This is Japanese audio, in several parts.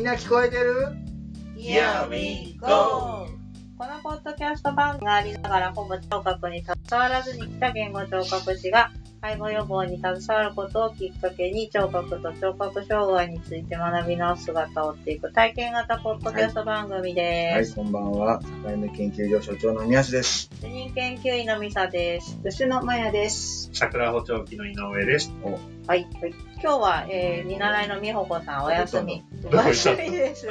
みんな聞こえてる？Here we go! このポッドキャスト番組がありながら、ほぼ聴覚に携わらずに来た言語聴覚士が、介護予防に携わることをきっかけに、聴覚と聴覚障害について学び直す姿を追っていく体験型ポッドキャスト番組です。はい、こんばんは。境目研究所所長の宮地です。主任研究員のミサです。吉野真也です。桜補聴器の井上です。はい。今日は、えー、見習いの美穂子さんお休み。お休みです。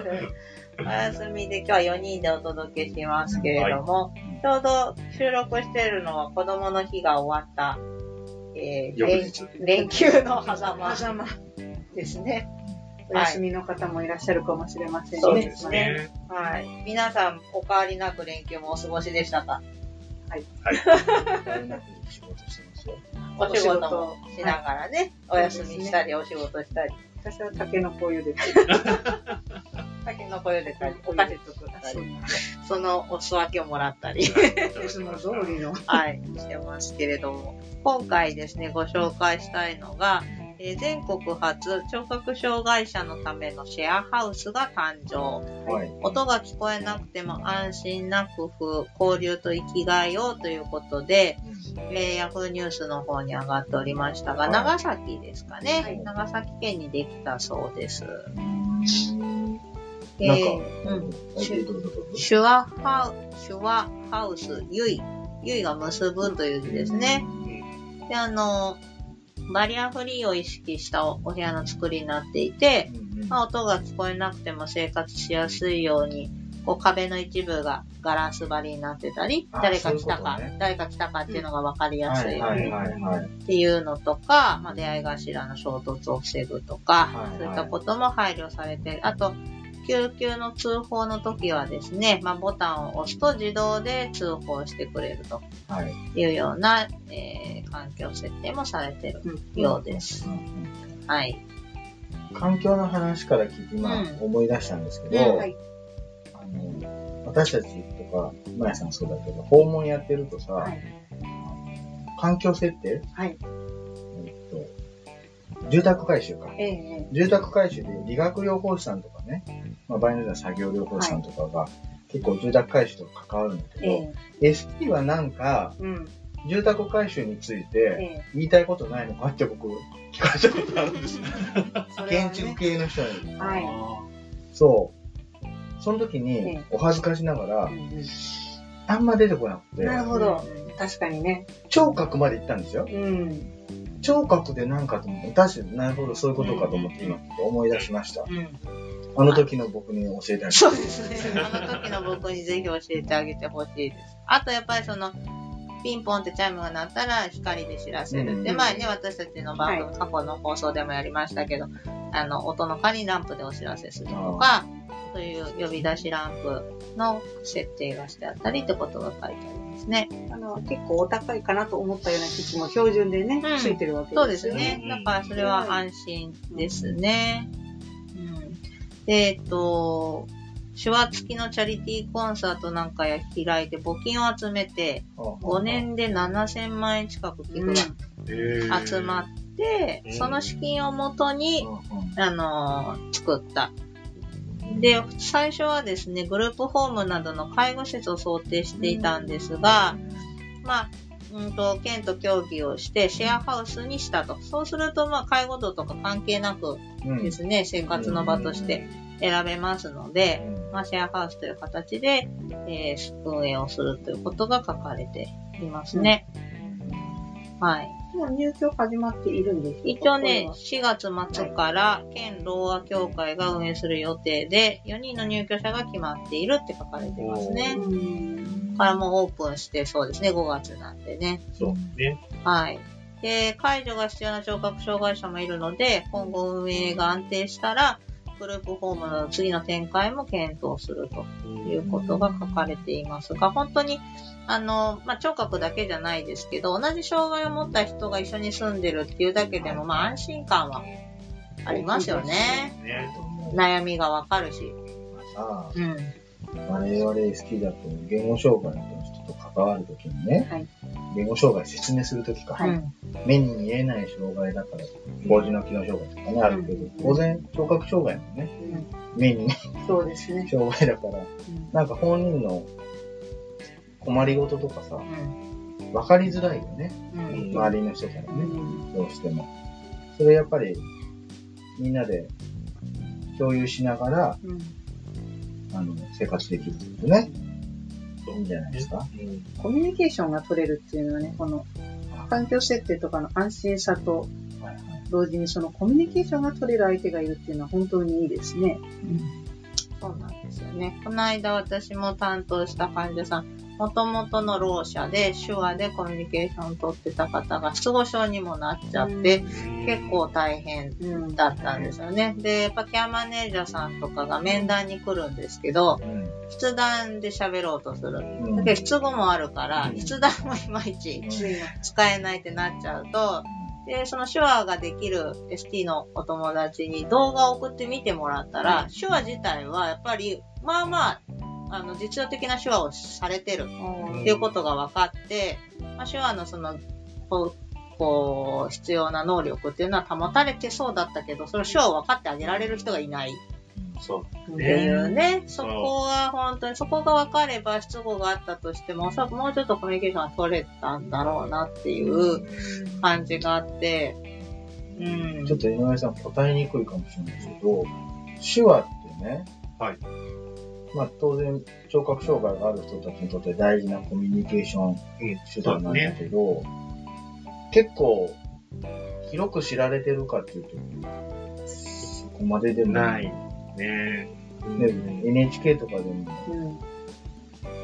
お休みで今日は4人でお届けしますけれども、ちょうど収録しているのは子供の日が終わった、えー連休の狭間狭間ですね。お休みの方もいらっしゃるかもしれませんね。そうですね。はい。皆さん、お変わりなく連休もお過ごしでしたか？はい。仕事してますよ。お仕事もしながらね、お休みしたり、お仕事したり、私は竹の子茹でて。酒の声でたり、お菓子作ったり、そのお裾分けをもらったり、いつも通りの。はい、してますけれども、今回ですね、ご紹介したいのが、えー全国初聴覚障害者のためのシェアハウスが誕生。はい。音が聞こえなくても安心な工夫、交流と生きがいをということで、えー、ヤフーニュースの方に上がっておりましたが、はい長崎ですかね、はい長崎県にできたそうです。えーうん手話ハウ、手話ハウス、ゆい。ゆいが結ぶという字ですね。で、あの、バリアフリーを意識したお部屋の作りになっていて、まあ、音が聞こえなくても生活しやすいように、こう壁の一部がガラス張りになってたり、あ誰か来たか、そういうね誰か来たかっていうのが分かりやすいように。っていうのとか、まあ、出会い頭の衝突を防ぐとか、はいはいそういったことも配慮されてる。あと、救急の通報の時はですね、まあ、ボタンを押すと自動で通報してくれるとはい。いうような、えー環境設定もされてるようです。はい。環境の話から聞いて今うん思い出したんですけうんど、はいあの私たちとか、まやさんそうだけど、訪問やってるとさ、はい。環境設定、はい。えっと、住宅改修か。ええ住宅改修で理学療法士さんとかね、まあ、場合によっては作業療法士さんとかが、結構住宅改修と関わるんだけえど、え SP はなんか、うん。住宅改修についてえ言いたいことないのかって僕聞かれたことあるんですよ。建ね築系の人に。はい。そう。その時えにえ、お恥ずかしながらう、んあんま出てこなくて、なるほど。確かにね。聴覚まで行ったんですよ。うん。聴覚でなんかと思って、確かになるほどそういうことかと思って今思い出しました。うん。あの時の僕に教えてあげて。そうですね。あの時の僕にぜひ教えてあげてほしいです。あとやっぱりその、ピンポンってチャイムが鳴ったら光で知らせる。うんで、前ね、私たちの番組、過去の放送でもやりましたけど、あの、音の代わりにランプでお知らせするとか、そういう呼び出しランプの設定がしてあったりってことが書いてありますね。あの、結構お高いかなと思ったような機器も標準でね、うんついてるわけそうでですね。うんだからそれは安心ですね。うん。で、えっと、手話付きのチャリティーコンサートなんかや開いて募金を集めて、5年で7000万円近く寄付が集まって、うん。その資金をもとに、うんあのー作った。で、最初はですね、グループホームなどの介護施設を想定していたんですが、まあ、うんと、県と協議をして、シェアハウスにしたと。そうすると、まあ、介護度とか関係なくうんですね、生活の場として選べますので、まあ、シェアハウスという形で、えー運営をするということが書かれていますね。はい。もう入居始まっているんです一応ね、4月末から県ろう和協会が運営する予定で、4人の入居者が決まっているって書かれてますね。うん。からもうオープンしてそうですね、5月なんでね。そうね。はい。で、解除が必要な聴覚障害者もいるので、今後運営が安定したら、グループホームの次の展開も検討するということが書かれていますが、本当に、あの、まあ、聴覚だけじゃないですけど、同じ障害を持った人が一緒に住んでるっていうだけでも、まあ、安心感はありますよね。ね。悩みがわかるし。さうん。あ、我々好きだと言語障害の人と関わるときにね、はい言語障害説明するときか、うん。目に見えない障害だから、工事の機能障害とかね、あるけど、当然聴覚障害もね、目にね、そうですね。障害だから、なんか本人の困りごととかさう、ん。分かりづらいよね。うん。周りの人からうね、んどうしても。それやっぱり、みんなで共有しながら、うんあの、生活できるとね、いいんじゃないですか？うんコミュニケーションが取れるっていうのはね、この環境設定とかの安心さと同時にそのコミュニケーションが取れる相手がいるっていうのは本当にいいですね。そうなんですよね。この間私も担当した患者さん、もともとのろう者で手話でコミュニケーションを取ってた方が失語症にもなっちゃって、結構大変うんだったんですよね。で、やっぱケアマネージャーさんとかが面談に来るんですけど、うん筆談で喋ろうとする。うんだけど失語もあるから、うん筆談もいまいち。使えないってなっちゃうと、で、その手話ができる ST のお友達に動画を送ってみてもらったら、手話自体はやっぱり、まあまあ、あの、実用的な手話をされてる。っていうことが分かって、まあ、手話のその、こう、こう、必要な能力っていうのは保たれてそうだったけど、それを手話を分かってあげられる人がいない。そう。っていうね、ん。そこは本当に、そこが分かれば失語があったとしても、おそらくもうちょっとコミュニケーションが取れたんだろうなっていう感じがあって、うん。ちょっと井上さん答えにくいかもしれないですけど、手話ってね、はい。まあ当然聴覚障害がある人たちにとって大事なコミュニケーション手段なんだけど、結構広く知られてるかっていうと、そこまででもない。ねね、NHK とかでもうん。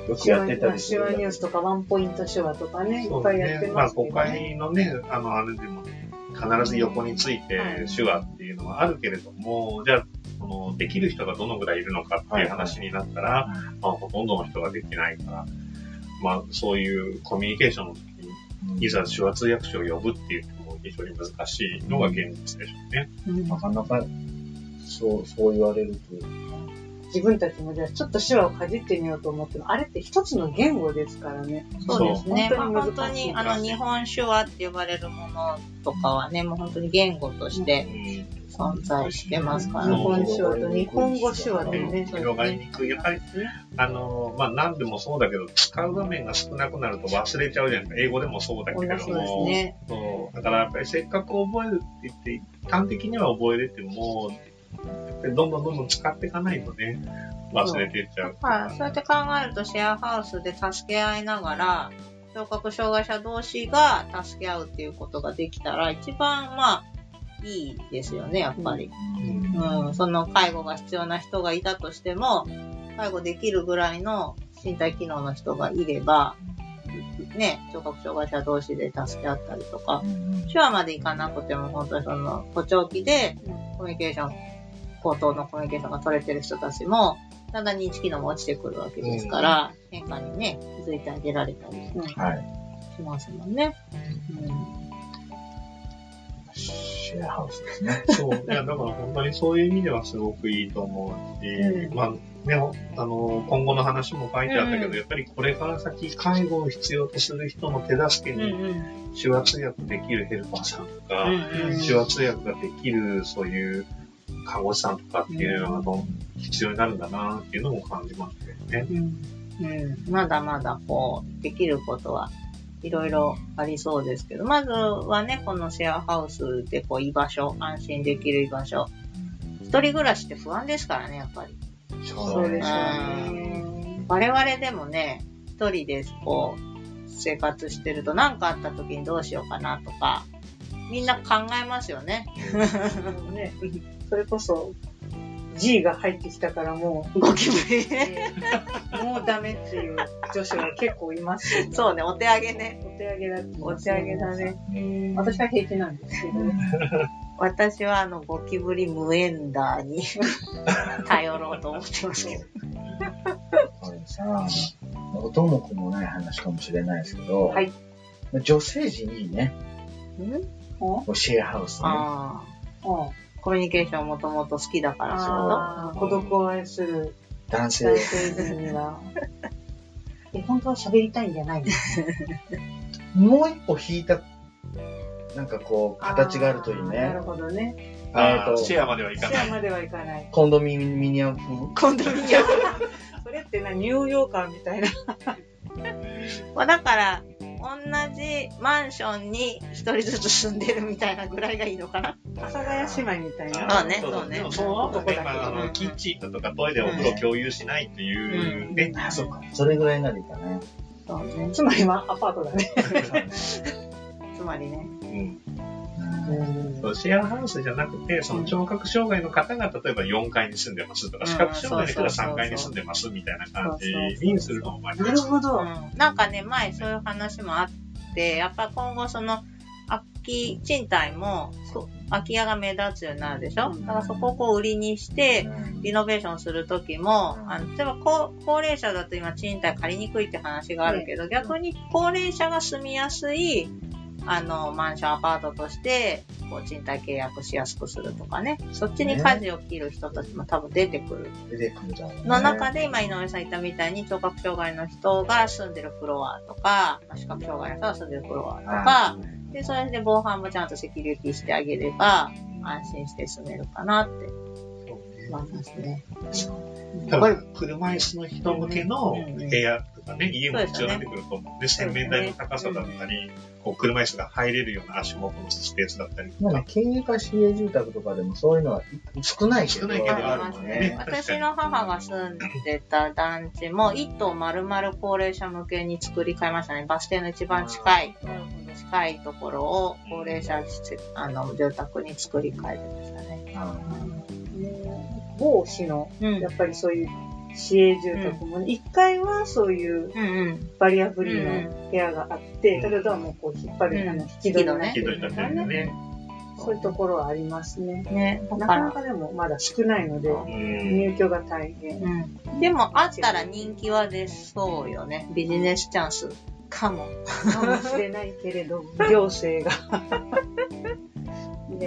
よくやってたりす手話るんだけどニュースとかワンポイント手話とかね、いそうっぱいやってね。まあ、ますけど誤ね。解のね、あの、あれでも、必ず横についてはい手話っていうのはあるけれども、じゃあ、その、できる人がどのぐらいいるのかっていう話になったら、まあ、ほとんどの人ができないから、まあ、そういうコミュニケーションの時に、いざ手話通訳者を呼ぶっていうのも非常に難しいのが現実でしょうね。うんなかなかそう、そう言われると、自分たちもじゃあちょっと手話をかじってみようと思っても、あれって一つの言語ですからね。そうですね。そうまあ、本当に、あの、日本手話って呼ばれるものとかはね、もう本当に言語として存在してますから日ね。本手話と日本語手話でうんね。広がりにくい。やっぱり、あの、まあ、何でもそうだけど、使う場面が少なくなると忘れちゃうじゃないですか。英語でもそうだけれどそうですも。ね。そう。だからやっぱりせっかく覚えるって言って、端的には覚えれても、どんどんどんどん使っていかないとね、忘れていっちゃう。はい。そうやって考えると、シェアハウスで助け合いながら、聴覚障害者同士が助け合うっていうことができたら、一番、まあ、いいですよね、やっぱり。うん、その介護が必要な人がいたとしても、介護できるぐらいの身体機能の人がいれば、ね、聴覚障害者同士で助け合ったりとか、手話までいかなくても本当にその、補聴器でコミュニケーション、口頭のコミュニケーションが取れてる人たちも、だんだん認知機能も落ちてくるわけですから、変化にね、気づいてあげられたりはい。しますもんね。シェアハウスですね。そう。いや、だから本当にそういう意味ではすごくいいと思うし、うんまあ、ね、あの、今後の話も書いてあったけど、うんやっぱりこれから先、介護を必要とする人の手助けに、うん。手話通訳できるヘルパーさんとか、うんうん手話通訳ができる、そういう看護師さんとかっていうのが必要になるんだなっていうのも感じましたよね。うんうん、まだまだこう、できることはいろいろありそうですけど、まずはね、このシェアハウスでこう居場所、安心できる居場所。一人暮らしって不安ですからね、やっぱり。そうですようね。我々でもね、一人でこう、生活してると何かあった時にどうしようかなとか、みんな考えますよね。ね、それこそ G が入ってきたからもゴキブリう、ね。もうダメっていう女子が結構いますよ。そうね、お手上げね。お手上げだお手上げだね。私は平気なんですけどね。私はあの、ゴキブリ無エンダーに 頼ろうと思ってますけど。これさ、音も子もない話かもしれないですけど、はい女性陣いいね。ん？こうシェアハウスね。ああ。うんコミュニケーションもともと好きだから仕あー孤独を愛する男性男。性陣には。え、本当は喋りたいんじゃないの？もう一歩引いたなんかこう、形があるといいねなる。ほどね。あえーとーシェアまではいかない。シェアまではいかない。コンドミニアム？風コンドミニアム。それってな、ニューヨーカーみたいな。まあだから、同じマンションに一人ずつ住んでるみたいなぐらいがいいのかな。阿佐ヶ谷姉妹みたいな。そうねそうねその後ね、あ、の、キッチンだとかトイレ、お風呂共有しないっていうね。あ、そうか。それぐらいならいいかね。そうね。つまりはアパートだね。つまりね。うんうんそうシェアハウスじゃなくて、その聴覚障害の方が例えば4階に住んでますとか、うん。視覚障害の人が3階に住んでますみたいな感じにするのもありなます。るほど。うん。なんかね、前そういう話もあって、やっぱ今後その、空き、賃貸も、そ空き家が目立つようになるでしょ、うん。だからそこをこう売りにして、リノベーションするときも、あの、例えば高高齢者だと今賃貸借りにくいって話があるけど、逆に高齢者が住みやすい、あの、マンションアパートとして、こう賃貸契約しやすくするとかね。そっちに舵を切る人たちも多分出てくる。出てくるだろうね。の中で、今井上さん言ったみたいに聴覚障害の人が住んでるフロアとか、まあ視覚障害の人が住んでるフロアとか、で、それで防犯もちゃんとセキュリティしてあげれば、安心して住めるかなって思いますね。多分、車椅子の人向けのうん部屋とかね、家も必要になってくると思うんで、洗面台の高さだったり、こう車椅子が入れるような足元のスペースだったりとか。経営化市営住宅とかでもそういうのは少ないけど、少ないけど。あるもんね。私の母が住んでた団地も、一棟丸々高齢者向けに作り変えましたね。バス停の一番近い、近いところを高齢者あの住宅に作り変えてましたね。あ某市の、うん。やっぱりそういう市営住宅もね、1階はそういう。バリアフリーの部屋があって、うんだけどドアもこう引っ張る、うんあの引き戸になってるね。そういうところはありますね。ね、だなかなかでもまだ少ないので、うん。入居が大変。うん。でも、あったら人気は出そうよね。ビジネスチャンス。かも。かもしれないけれど、行政が。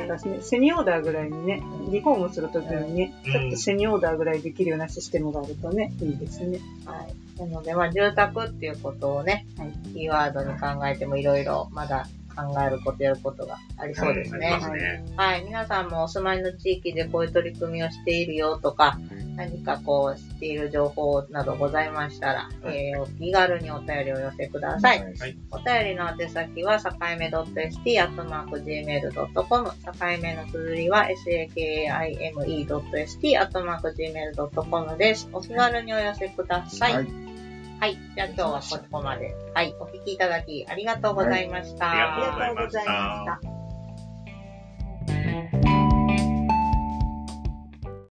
ね、私ね、セニオーダーぐらいにね、リフォームするときにね、うんちょっとセニオーダーぐらいできるようなシステムがあるとね、いいですね。はい。なので、まあ、住宅っていうことをね、キーワードに考えてもいろいろまだ考えること、やることがありそうですね。ありますね。はい。皆さんもお住まいの地域でこういう取り組みをしているよとか、何かこう知っている情報などございましたら、えー、お気軽にお便りをお寄せください。お便りの宛先は、さかいめ .st.gmail.com、さかいめの綴りは sakaime.st.gmail.com です。お気軽にお寄せください。ははいい。じゃあ今日はここまで。はい。お聞きいただきありがとうございました。ありがとうございましたありがとうございました。